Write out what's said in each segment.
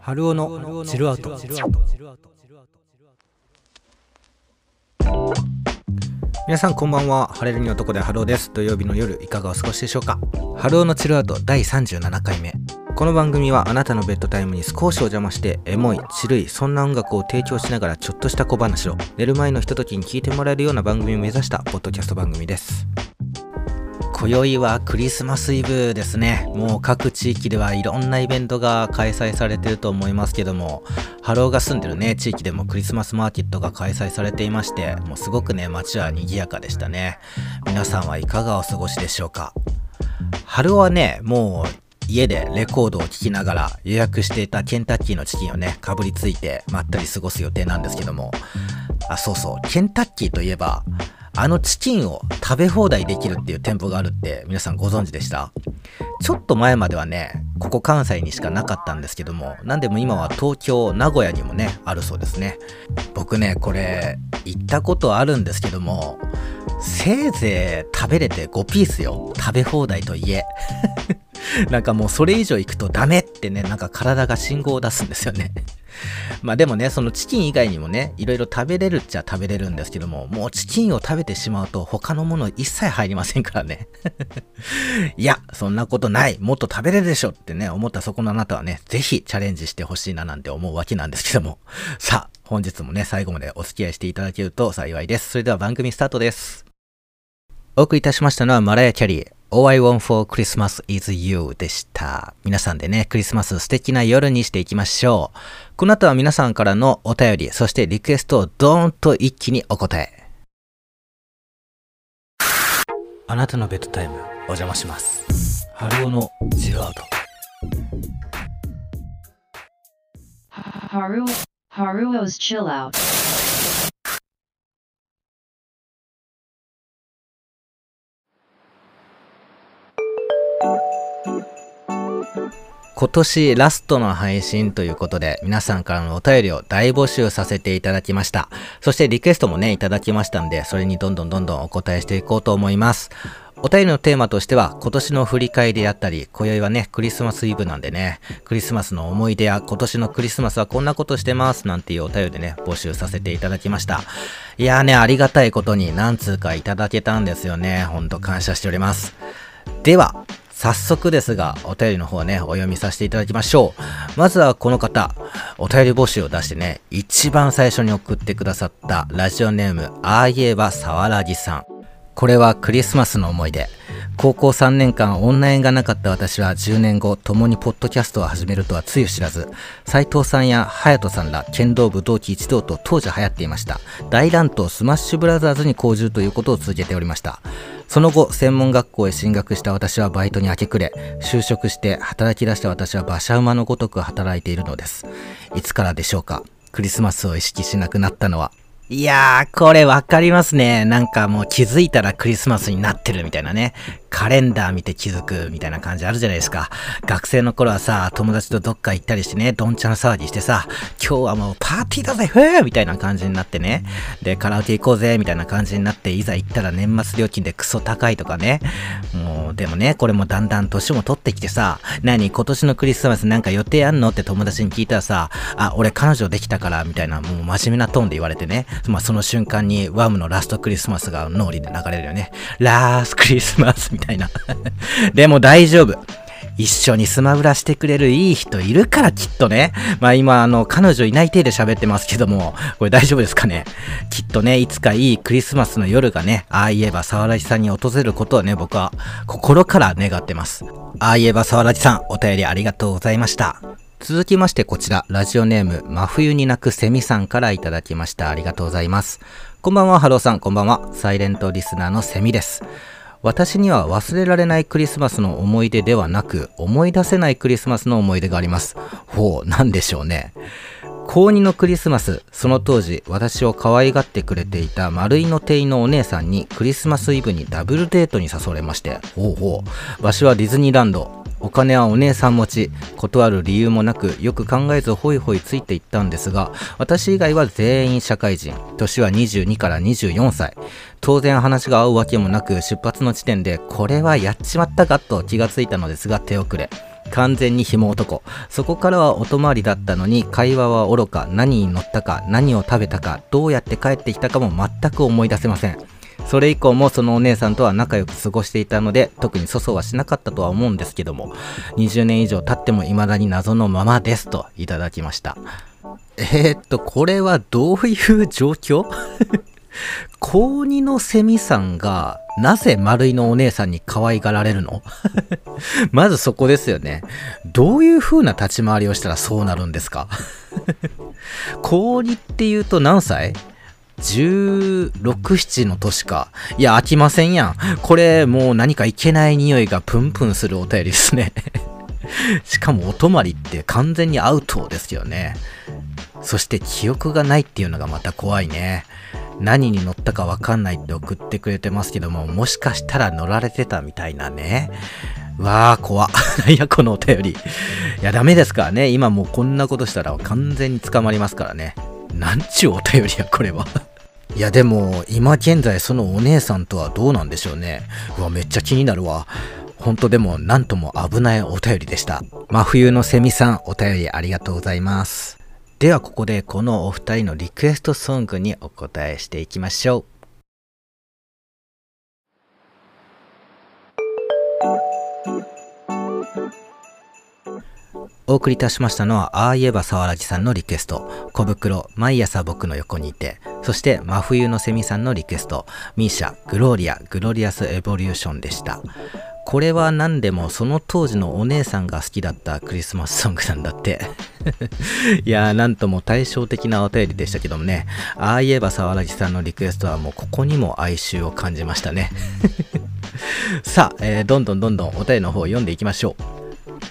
春尾のチルアウト。皆さんこんばんは。晴れるに男で春尾です。土曜日の夜いかがお過ごしでしょうか。春尾のチルアウト第37回目。この番組はあなたのベッドタイムに少しお邪魔してエモい、チルい、そんな音楽を提供しながらちょっとした小話を寝る前のひとときに聞いてもらえるような番組を目指したポッドキャスト番組です。今宵はクリスマスイブですね。もう各地域ではいろんなイベントが開催されてると思いますけども、はるが住んでるね、地域でもクリスマスマーケットが開催されていまして、もうすごくね、街は賑やかでしたね。皆さんはいかがお過ごしでしょうか？はるはね、もう家でレコードを聴きながら予約していたケンタッキーのチキンをね、かぶりついてまったり過ごす予定なんですけども、あ、そうそう、ケンタッキーといえば、あのチキンを食べ放題できるっていう店舗があるって皆さんご存知でした？ちょっと前まではね、ここ関西にしかなかったんですけども、なんでも今は東京、名古屋にもね、あるそうですね。僕ね、これ、行ったことあるんですけども、せいぜい食べれて5ピースよ。食べ放題といえ。なんかもうそれ以上行くとダメってね、なんか体が信号を出すんですよね。まあでもね、そのチキン以外にもね、いろいろ食べれるっちゃ食べれるんですけども、もうチキンを食べてしまうと他のもの一切入りませんからね。いや、そんなことない。もっと食べれるでしょってね、思ったそこのあなたはね、ぜひチャレンジしてほしいななんて思うわけなんですけども。さあ、本日もね、最後までお付き合いしていただけると幸いです。それでは番組スタートです。お送りいたしましたのはマライア・キャリー。All I Want for Christmas is You でした。皆さんでね、クリスマス素敵な夜にしていきましょう。この後は皆さんからのお便り、そしてリクエストをドーンと一気にお答え。あなたのベッドタイム、お邪魔します。はるの chill out。Haru, Haruo's Chill Out. 今年ラストの配信ということで、皆さんからのお便りを大募集させていただきました。そしてリクエストもね、いただきましたんで、それにどんどんどんどんお答えしていこうと思います。お便りのテーマとしては、今年の振り返りであったり、今宵はね、クリスマスイブなんでね、クリスマスの思い出や、今年のクリスマスはこんなことしてます、なんていうお便りでね、募集させていただきました。いやーね、ありがたいことに何通かいただけたんですよね。ほんと感謝しております。では、早速ですが、お便りの方ね、お読みさせていただきましょう。まずはこの方、お便り募集を出してね、一番最初に送ってくださったラジオネーム、ああ言えばさわらぎさん。これはクリスマスの思い出。高校3年間女縁がなかった私は10年後共にポッドキャストを始めるとはつゆ知らず斉藤さんや隼人さんら剣道部同期一同と当時流行っていました大乱闘スマッシュブラザーズに興じるということを続けておりましたその後、専門学校へ進学した私はバイトに明け暮れ、就職して働き出した私は馬車馬のごとく働いているのです。いつからでしょうか？クリスマスを意識しなくなったのは。いやー、これわかりますね。なんかもう気づいたらクリスマスになってるみたいなね。カレンダー見て気づくみたいな感じあるじゃないですか。学生の頃はさ、友達とどっか行ったりしてね、どんちゃん騒ぎしてさ、今日はもうパーティーだぜ、ふーみたいな感じになってね。で、カラオケ行こうぜ、みたいな感じになって、いざ行ったら年末料金でクソ高いとかね。もう、でもね、これもだんだん年も取ってきてさ、何今年のクリスマスなんか予定あんの？って友達に聞いたらさ、あ、俺彼女できたから、みたいな、もう真面目なトーンで言われてね。まあその瞬間にワームのラストクリスマスが脳裏で流れるよね。ラースクリスマスみたいなたいな でも大丈夫。一緒にスマブラしてくれるいい人いるからきっとね。まあ今あの彼女いない体で喋ってますけども、これ大丈夫ですかね。きっとね、いつかいいクリスマスの夜がね、ああ言えば沢良さんに訪れることをね、僕は心から願ってます。ああ言えば沢良さん、お便りありがとうございました。続きましてこちら、ラジオネーム、真冬に泣くセミさんからいただきました。ありがとうございます。こんばんは、はるさん、こんばんは。サイレントリスナーのセミです。私には忘れられないクリスマスの思い出ではなく、思い出せないクリスマスの思い出があります。ほう、何でしょうね。高2のクリスマス、その当時、私を可愛がってくれていた丸井の店員のお姉さんにクリスマスイブにダブルデートに誘われまして、ほうほう。場所はディズニーランド。お金はお姉さん持ち、断る理由もなく、よく考えずホイホイついていったんですが、私以外は全員社会人。年は22から24歳。当然話が合うわけもなく、出発の地点で、これはやっちまったかと気がついたのですが、手遅れ。完全に紐男。そこからはお泊まりだったのに、会話は愚か、何に乗ったか、何を食べたか、どうやって帰ってきたかも全く思い出せません。それ以降もそのお姉さんとは仲良く過ごしていたので、特に粗相はしなかったとは思うんですけども、20年以上経っても未だに謎のままですといただきました。えー、っと、これはどういう状況？高2のセミさんが、なぜ丸井のお姉さんに可愛がられるの？まずそこですよね。どういう風な立ち回りをしたらそうなるんですか？高2って言うと何歳？16、7の年か。いや、飽きませんやん。これ、もう何かいけない匂いがプンプンするお便りですね。しかもお泊まりって完全にアウトですよね。そして記憶がないっていうのがまた怖いね。何に乗ったかわかんないって送ってくれてますけども、もしかしたら乗られてたみたいなね。わあ、怖い や、このお便り。いや、ダメですからね。今もうこんなことしたら完全に捕まりますからね。なんちゅうお便りや、これは。いや、でも、今現在そのお姉さんとはどうなんでしょうね。うわ、めっちゃ気になるわ。本当でも、なんとも危ないお便りでした。真冬のセミさん、お便りありがとうございます。では、ここでこのお二人のリクエストソングにお答えしていきましょう。お送りいたしましたのは、ああいえば沢良さんのリクエスト、小袋、毎朝僕の横にいて、そして真冬のセミさんのリクエスト、ミーシャ、グローリア、グロリアスエボリューションでした。これは何でもその当時のお姉さんが好きだったクリスマスソングなんだって。いやー、なんとも対照的なお便りでしたけどもね。ああいえば沢良さんのリクエストはもうここにも哀愁を感じましたね。さあ、えーどんどんどんどんお便りの方を読んでいきましょう。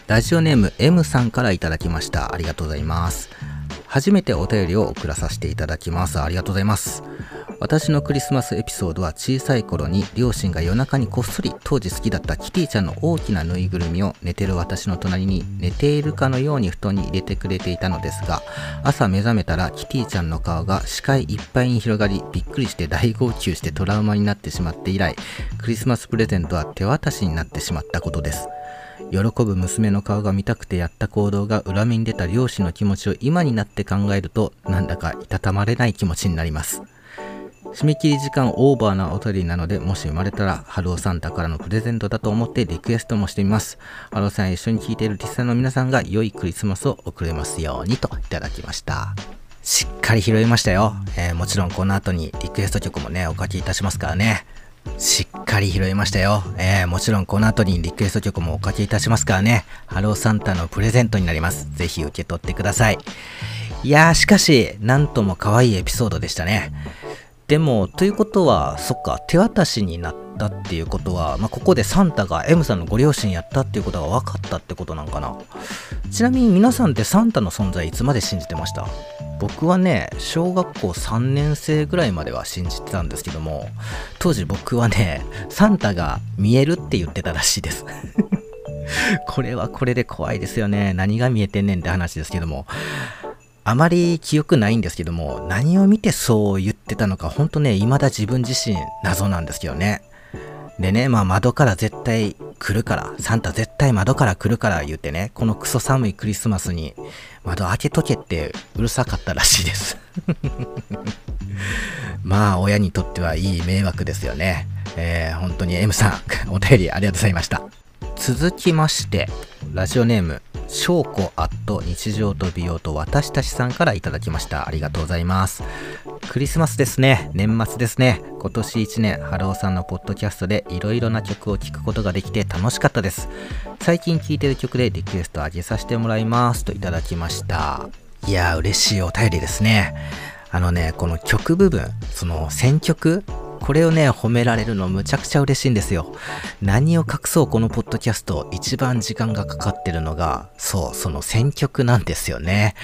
ラジオネーム M さんからいただきました。ありがとうございます。初めてお便りを送らさせていただきます。ありがとうございます。私のクリスマスエピソードは小さい頃に両親が夜中にこっそり当時好きだったキティちゃんの大きなぬいぐるみを寝てる私の隣に寝ているかのように布団に入れてくれていたのですが朝目覚めたらキティちゃんの顔が視界いっぱいに広がりびっくりして大号泣してトラウマになってしまって以来クリスマスプレゼントは手渡しになってしまったことです喜ぶ娘の顔が見たくてやった行動が裏目に出た両親の気持ちを今になって考えるとなんだかいたたまれない気持ちになります。締め切り時間オーバーなお便りなのでもし生まれたらハローサンタからのプレゼントだと思ってリクエストもしてみます。ハローさん一緒に聞いているリスナーの皆さんが良いクリスマスを送れますようにといただきました。しっかり拾いましたよ、えーもちろんこの後にリクエスト曲もねお書きいたしますからね。しっかり拾いましたよ。えー、もちろんこの後にリクエスト曲もお書きいたしますからね。ハローサンタのプレゼントになります。ぜひ受け取ってください。いやー、しかし、なんとも可愛いエピソードでしたね。でも、ということは、そっか、手渡しになったっていうことは、まあ、ここでサンタが M さんのご両親やったっていうことが分かったってことなんかな？ちなみに皆さんってサンタの存在いつまで信じてました？僕はね、小学校3年生ぐらいまでは信じてたんですけども、当時僕はね、サンタが見えるって言ってたらしいです。これはこれで怖いですよね。何が見えてんねんって話ですけども。あまり記憶ないんですけども、何を見てそう言ってたのか、ほんとね、未だ自分自身謎なんですけどね。でね、まあ窓から絶対来るから、サンタ絶対窓から来るから言ってね、このクソ寒いクリスマスに窓開けとけってうるさかったらしいです。まあ親にとってはいい迷惑ですよね。えー、本当に M さん、お便りありがとうございました。続きまして、ラジオネーム、翔子アット日常と美容と私たちさんからいただきました。ありがとうございます。クリスマスですね。年末ですね。今年1年、ハローさんのポッドキャストでいろいろな曲を聴くことができて楽しかったです。最近聴いてる曲でリクエストを上げさせてもらいますといただきました。いやー、嬉しいお便りですね。あのね、この曲部分、その選曲、これをね、褒められるのむちゃくちゃ嬉しいんですよ。何を隠そうこのポッドキャスト、一番時間がかかってるのが、そう、その選曲なんですよね。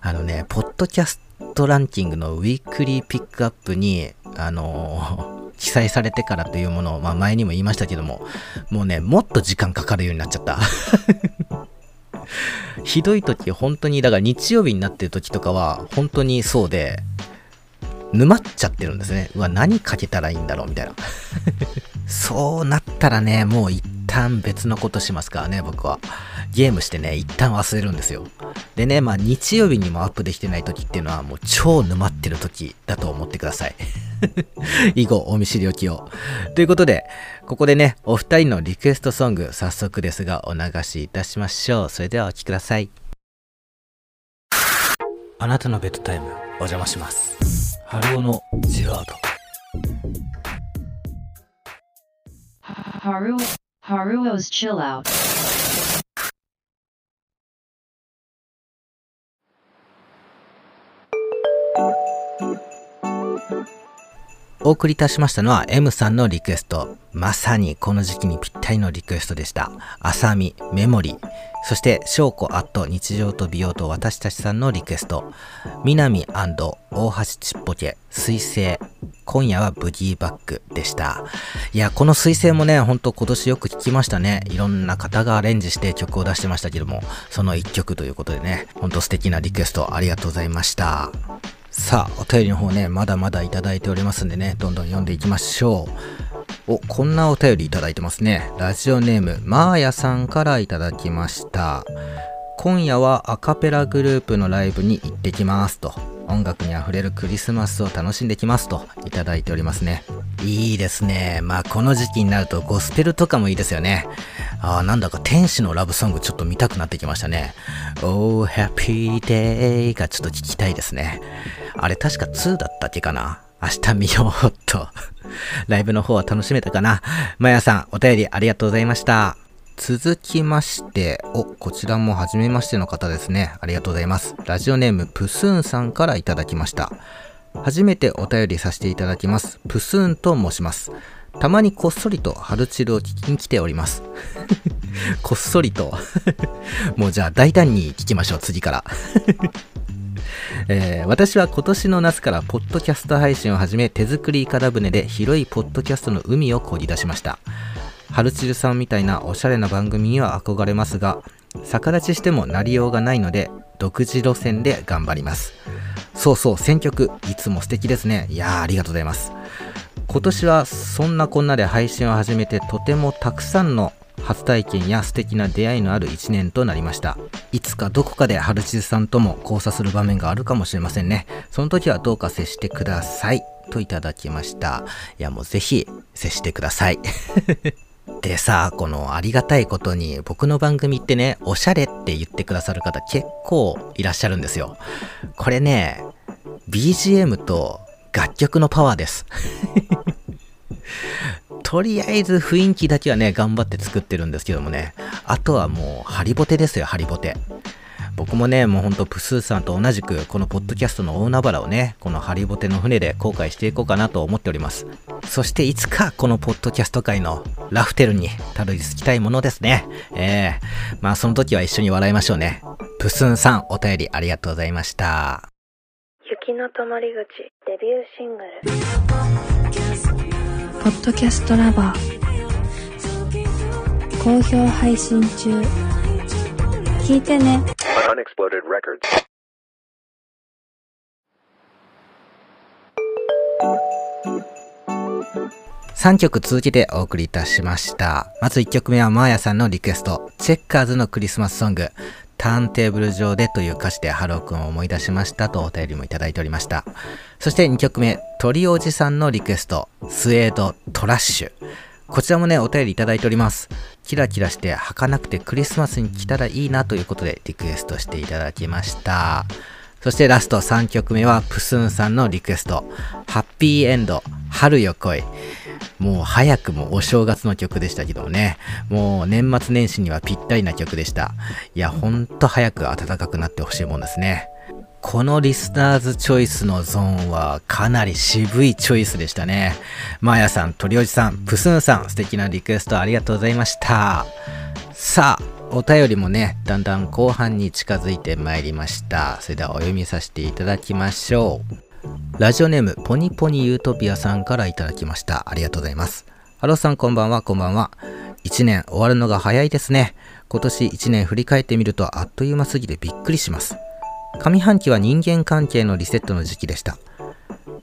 あのね、ポッドキャストランキングのウィークリーピックアップに、あのー記載されてからというものを、まあ前にも言いましたけども、もうね、もっと時間かかるようになっちゃった。ひどい時、本当に、だから日曜日になってる時とかは、本当にそうで、沼っちゃってるんですね。うわ、何かけたらいいんだろうみたいな。そうなったらね、もう一旦別のことしますからね、僕は。ゲームしてね、一旦忘れるんですよ。でね、まあ日曜日にもアップできてない時っていうのはもう超沼ってる時だと思ってください。以後、お見知りおきを。ということで、ここでね、お二人のリクエストソング、早速ですがお流しいたしましょう。それではお聴きください。あなたのベッドタイム、お邪魔します。春尾のジラード。Haru Haruo's chill out. お送りいたしましたのは M さんのリクエスト。まさにこの時期にぴったりのリクエストでした。あさみ、メモリー、そして翔子アット日常と美容と私たちさんのリクエスト。南大橋ちっぽけ、水星、今夜はブギーバックでした。いや、この水星もね、ほんと今年よく聞きましたね。いろんな方がアレンジして曲を出してましたけども、その一曲ということでね、ほんと素敵なリクエストありがとうございました。さあ、お便りの方ね、まだまだいただいておりますんでね、どんどん読んでいきましょう。お、こんなお便りいただいてますね。ラジオネーム、マーヤさんからいただきました。今夜はアカペラグループのライブに行ってきますと。音楽にあふれるクリスマスを楽しんできますといただいておりますね。いいですね。まあこの時期になるとゴスペルとかもいいですよね。ああ、なんだか天使のラブソングちょっと見たくなってきましたね。Oh Happy Day がちょっと聞きたいですね。あれ確か2だったっけかな？明日見ようっと。ライブの方は楽しめたかなまやさん、お便りありがとうございました。続きまして、お、こちらも初めましての方ですね。ありがとうございます。ラジオネームプスーンさんからいただきました。初めてお便りさせていただきます。プスーンと申します。たまにこっそりと春チルを聞きに来ております。こっそりともうじゃあ大胆に聞きましょう、次からえー、私は今年の夏からポッドキャスト配信を始め手作りいかだ船で広いポッドキャストの海を漕ぎ出しました。ハルチルさんみたいなおしゃれな番組には憧れますが逆立ちしてもなりようがないので独自路線で頑張ります。そうそう選曲いつも素敵ですね。いやーありがとうございます。今年はそんなこんなで配信を始めてとてもたくさんの初体験や素敵な出会いのある一年となりました。いつかどこかでハルチルさんとも交差する場面があるかもしれませんね。その時はどうか接してください。といただきました。いやもうぜひ接してください。でさあ、このありがたいことに僕の番組ってね、おしゃれって言ってくださる方結構いらっしゃるんですよ。これね、BGM と楽曲のパワーです。とりあえず雰囲気だけはね、頑張って作ってるんですけどもね、あとはもうハリボテですよ、ハリボテ。僕もね、もうほんとプスーさんと同じく、このポッドキャストの大海原をね、このハリボテの船で航海していこうかなと思っております。そしていつかこのポッドキャスト界のラフテルにたどり着きたいものですね。ええー、まあその時は一緒に笑いましょうね。プスンさん、お便りありがとうございました。雪の止まり口、デビューシングル。ポッドキャストラバー。好評配信中。聞いてね。Unexploded Records. 3曲続けてお送りいたしました。まず1曲目はマーヤさんのリクエスト、チェッカーズのクリスマスソング、ターンテーブル上でという歌詞でハローくんを思い出しましたとお便りもいただいておりました。そして2曲目、鳥おじさんのリクエスト、スウェードトラッシュ。こちらもね、お便りいただいております。キラキラして儚くてクリスマスに来たらいいなということでリクエストしていただきました。そしてラスト3曲目はプスンさんのリクエスト。ハッピーエンド、春よ来い。もう早くもお正月の曲でしたけどもね。もう年末年始にはぴったりな曲でした。いや、ほんと早く暖かくなってほしいもんですね。このリスナーズチョイスのゾーンはかなり渋いチョイスでしたね。マーヤさん、鳥おじさん、プスンさん、素敵なリクエストありがとうございました。さあ、お便りもね、だんだん後半に近づいてまいりました。それではお読みさせていただきましょう。ラジオネーム、ポニポニユートピアさんからいただきました。ありがとうございます。ハローさんこんばんは、こんばんは。1年終わるのが早いですね。今年1年振り返ってみるとあっという間すぎてびっくりします。上半期は人間関係のリセットの時期でした。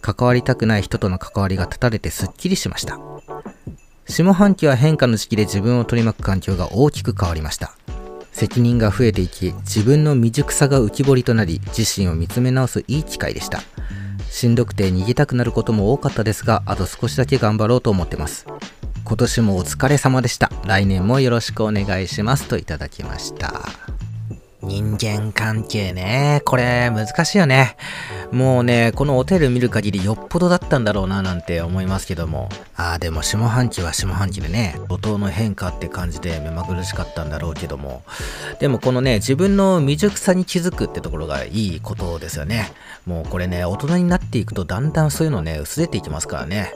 関わりたくない人との関わりが断たれてすっきりしました。下半期は変化の時期で自分を取り巻く環境が大きく変わりました。責任が増えていき、自分の未熟さが浮き彫りとなり、自身を見つめ直すいい機会でした。しんどくて逃げたくなることも多かったですが、あと少しだけ頑張ろうと思ってます。今年もお疲れ様でした。来年もよろしくお願いします。といただきました。人間関係ね。これ難しいよね。もうね、このお便り見る限りよっぽどだったんだろうななんて思いますけども。ああ、でも下半期は下半期でね、怒涛の変化って感じで目まぐるしかったんだろうけども。でもこのね、自分の未熟さに気づくってところがいいことですよね。もうこれね、大人になっていくとだんだんそういうのね、薄れていきますからね。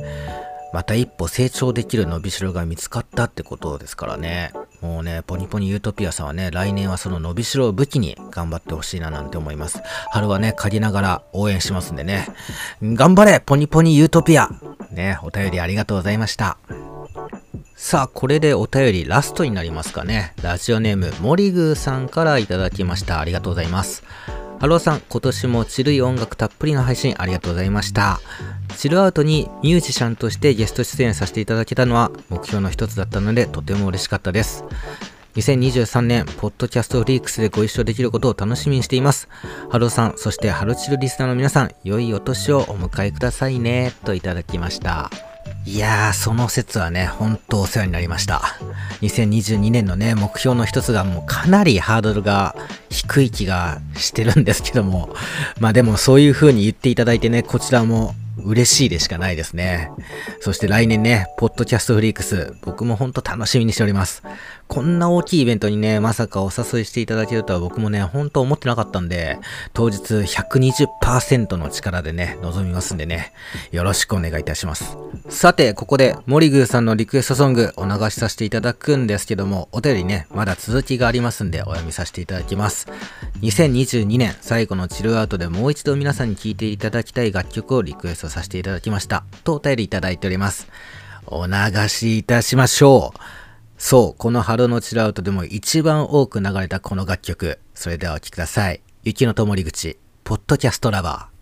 また一歩成長できる伸びしろが見つかったってことですからね。もうね、ポニポニユートピアさんはね、来年はその伸びしろを武器に頑張ってほしいななんて思います。ハローはね、陰ながら応援しますんでね。頑張れポニポニユートピアね、お便りありがとうございました。さあ、これでお便りラストになりますかね。ラジオネーム、モリグーさんからいただきました。ありがとうございます。ハローさん、今年もチルい音楽たっぷりの配信ありがとうございました。チルアウトにミュージシャンとしてゲスト出演させていただけたのは目標の一つだったのでとても嬉しかったです。2023年、ポッドキャストフリークスでご一緒できることを楽しみにしています。ハローさん、そしてハロチルリスナーの皆さん、良いお年をお迎えくださいね、といただきました。いやー、その節はね、ほんとお世話になりました。2022年のね、目標の一つがもうかなりハードルが低い気がしてるんですけども、まあでもそういう風に言っていただいてね、こちらも嬉しいでしかないですね。そして来年ね、ポッドキャストフリークス、僕もほんと楽しみにしております。こんな大きいイベントにね、まさかお誘いしていただけるとは僕もね、ほんと思ってなかったんで、当日120%の力でね、臨みますんでね、よろしくお願いいたします。さて、ここで、モリグーさんのリクエストソングお流しさせていただくんですけども、お便りね、まだ続きがありますんで、お読みさせていただきます。2022年最後のチルアウトでもう一度皆さんに聴いていただきたい楽曲をリクエストさせていただきました。とお便りいただいております。お流しいたしましょう。そう、この春のチルアウトでも一番多く流れたこの楽曲。それではお聴きください。雪のともり口、ポッドキャストラバー。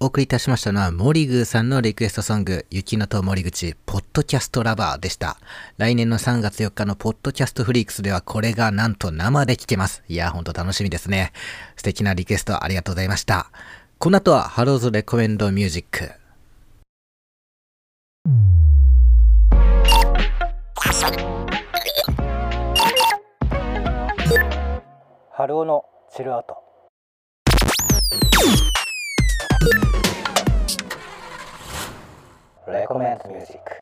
お送りいたしましたのは、モリグーさんのリクエストソング、雪のともり口、ポッドキャストラバーでした。来年の3月4日のポッドキャストフリークスでは、これがなんと生で聴けます。いや、ほんと楽しみですね。素敵なリクエストありがとうございました。この後は、ハローズレコメンドミュージック。春尾のチルアウトレコメントミュージック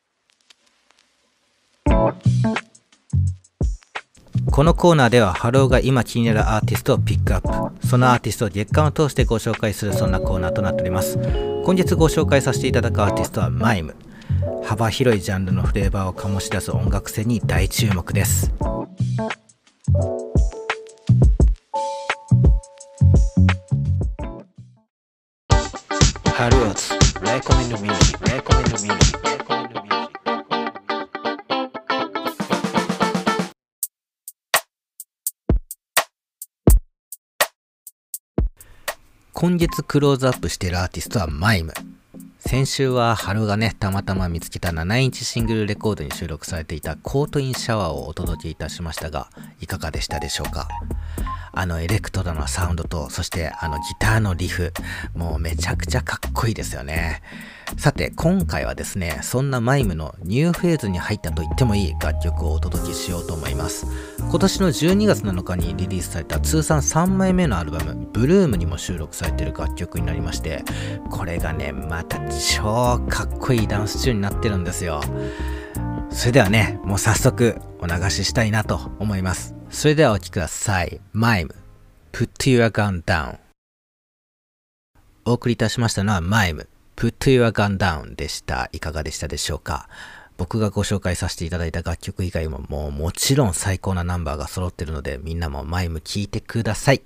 このコーナーではハローが今気になるアーティストをピックアップ。そのアーティストを月間を通してご紹介するそんなコーナーとなっております。今日ご紹介させていただくアーティストはマイム。幅広いジャンルのフレーバーを醸し出す音楽性に大注目です。クローズアップしてるアーティストはマイム。先週は春がね、たまたま見つけた7インチシングルレコードに収録されていた Caught in Shower をお届けいたしましたが、いかがでしたでしょうか？あのエレクトロのサウンドと、そしてあのギターのリフ、もうめちゃくちゃかっこいいですよね。さて、今回はですね、そんなマイムのニューフェーズに入ったと言ってもいい楽曲をお届けしようと思います。今年の12月7日にリリースされた通算3枚目のアルバム、 Bloom にも収録されている楽曲になりまして、これがね、また超かっこいいダンスチューンになってるんですよ。それではね、もう早速お流ししたいなと思います。それではお聴きください。マイム Put your gun down お送りいたしましたのはマイム、Put Your Gun Down でした。いかがでしたでしょうか？僕がご紹介させていただいた楽曲以外ももうもちろん最高なナンバーが揃ってるのでみんなもマイム聴いてください。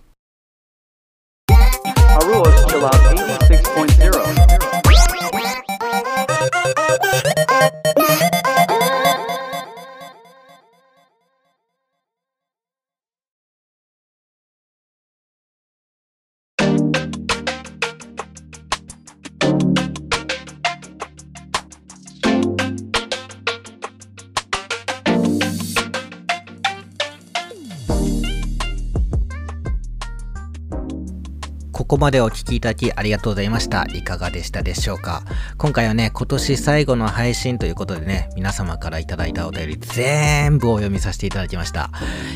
ここまでお聞きいただきありがとうございました。いかがでしたでしょうか？今回はね、今年最後の配信ということでね、皆様からいただいたお便り全部お読みさせていただきました。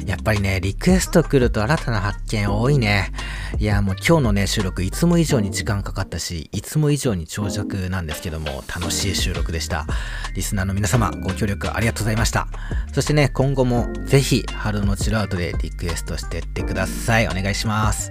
やっぱりね、リクエスト来ると新たな発見多いね。いや、もう今日のね、収録いつも以上に時間かかったし、いつも以上に長尺なんですけども、楽しい収録でした。リスナーの皆様、ご協力ありがとうございました。そしてね、今後もぜひ、春のチルアウトでリクエストしてってください。お願いします。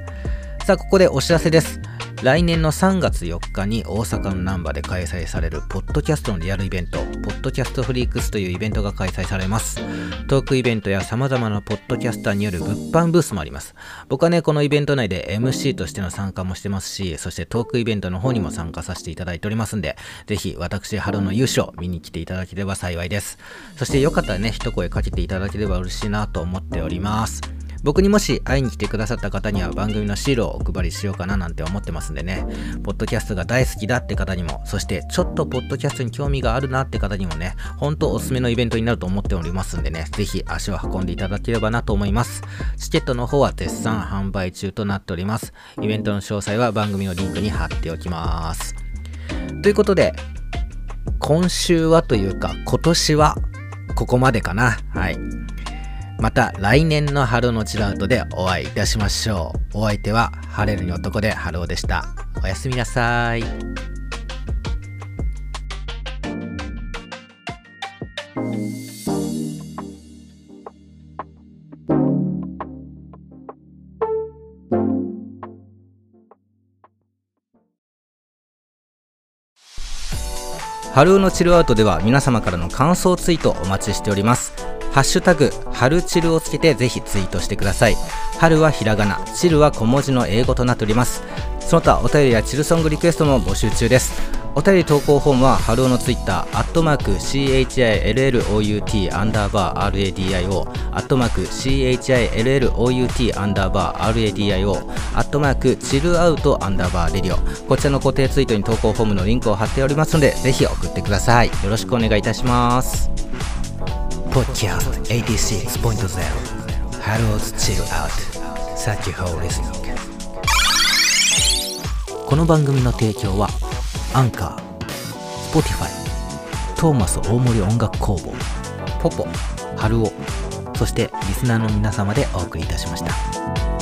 さあ、ここでお知らせです。来年の3月4日に大阪の難波で開催されるポッドキャストのリアルイベント、ポッドキャストフリークスというイベントが開催されます。トークイベントや様々なポッドキャスターによる物販ブースもあります。僕はね、このイベント内で MC としての参加もしてますし、そしてトークイベントの方にも参加させていただいておりますんで、ぜひ私、春の優勝見に来ていただければ幸いです。そしてよかったらね、一声かけていただければ嬉しいなと思っております。僕にもし会いに来てくださった方には番組のシールをお配りしようかななんて思ってますんでね、ポッドキャストが大好きだって方にも、そしてちょっとポッドキャストに興味があるなって方にもね、本当おすすめのイベントになると思っておりますんでね、ぜひ足を運んでいただければなと思います。チケットの方は絶賛販売中となっております。イベントの詳細は番組のリンクに貼っておきます。ということで、今週はというか今年はここまでかな。はい。また来年の春のチラウトでお会いいたしましょう。お相手は晴れるに男で春尾でした。おやすみなさい。春のチルアウトでは皆様からの感想ツイートお待ちしております。ハッシュタグ、春チルをつけてぜひツイートしてください。春はひらがな、チルは小文字の英語となっております。その他お便りやチルソングリクエストも募集中です。お便り投稿フォームは春尾のツイッター、アットマーク CHILLOUT アンダーバー RADIO、アットマーク CHILLOUT アンダーバー RADIO、アットマーク CHILLOUT アンダーバー RADIO。こちらの固定ツイートに投稿フォームのリンクを貼っておりますので、ぜひ送ってください。よろしくお願いいたします。ポッキャスト86.0ハローズチルアウトサキホーリスニンこの番組の提供はアンカースポティファイトーマス大森音楽工房ポポ春オそしてリスナーの皆様でお送りいたしました。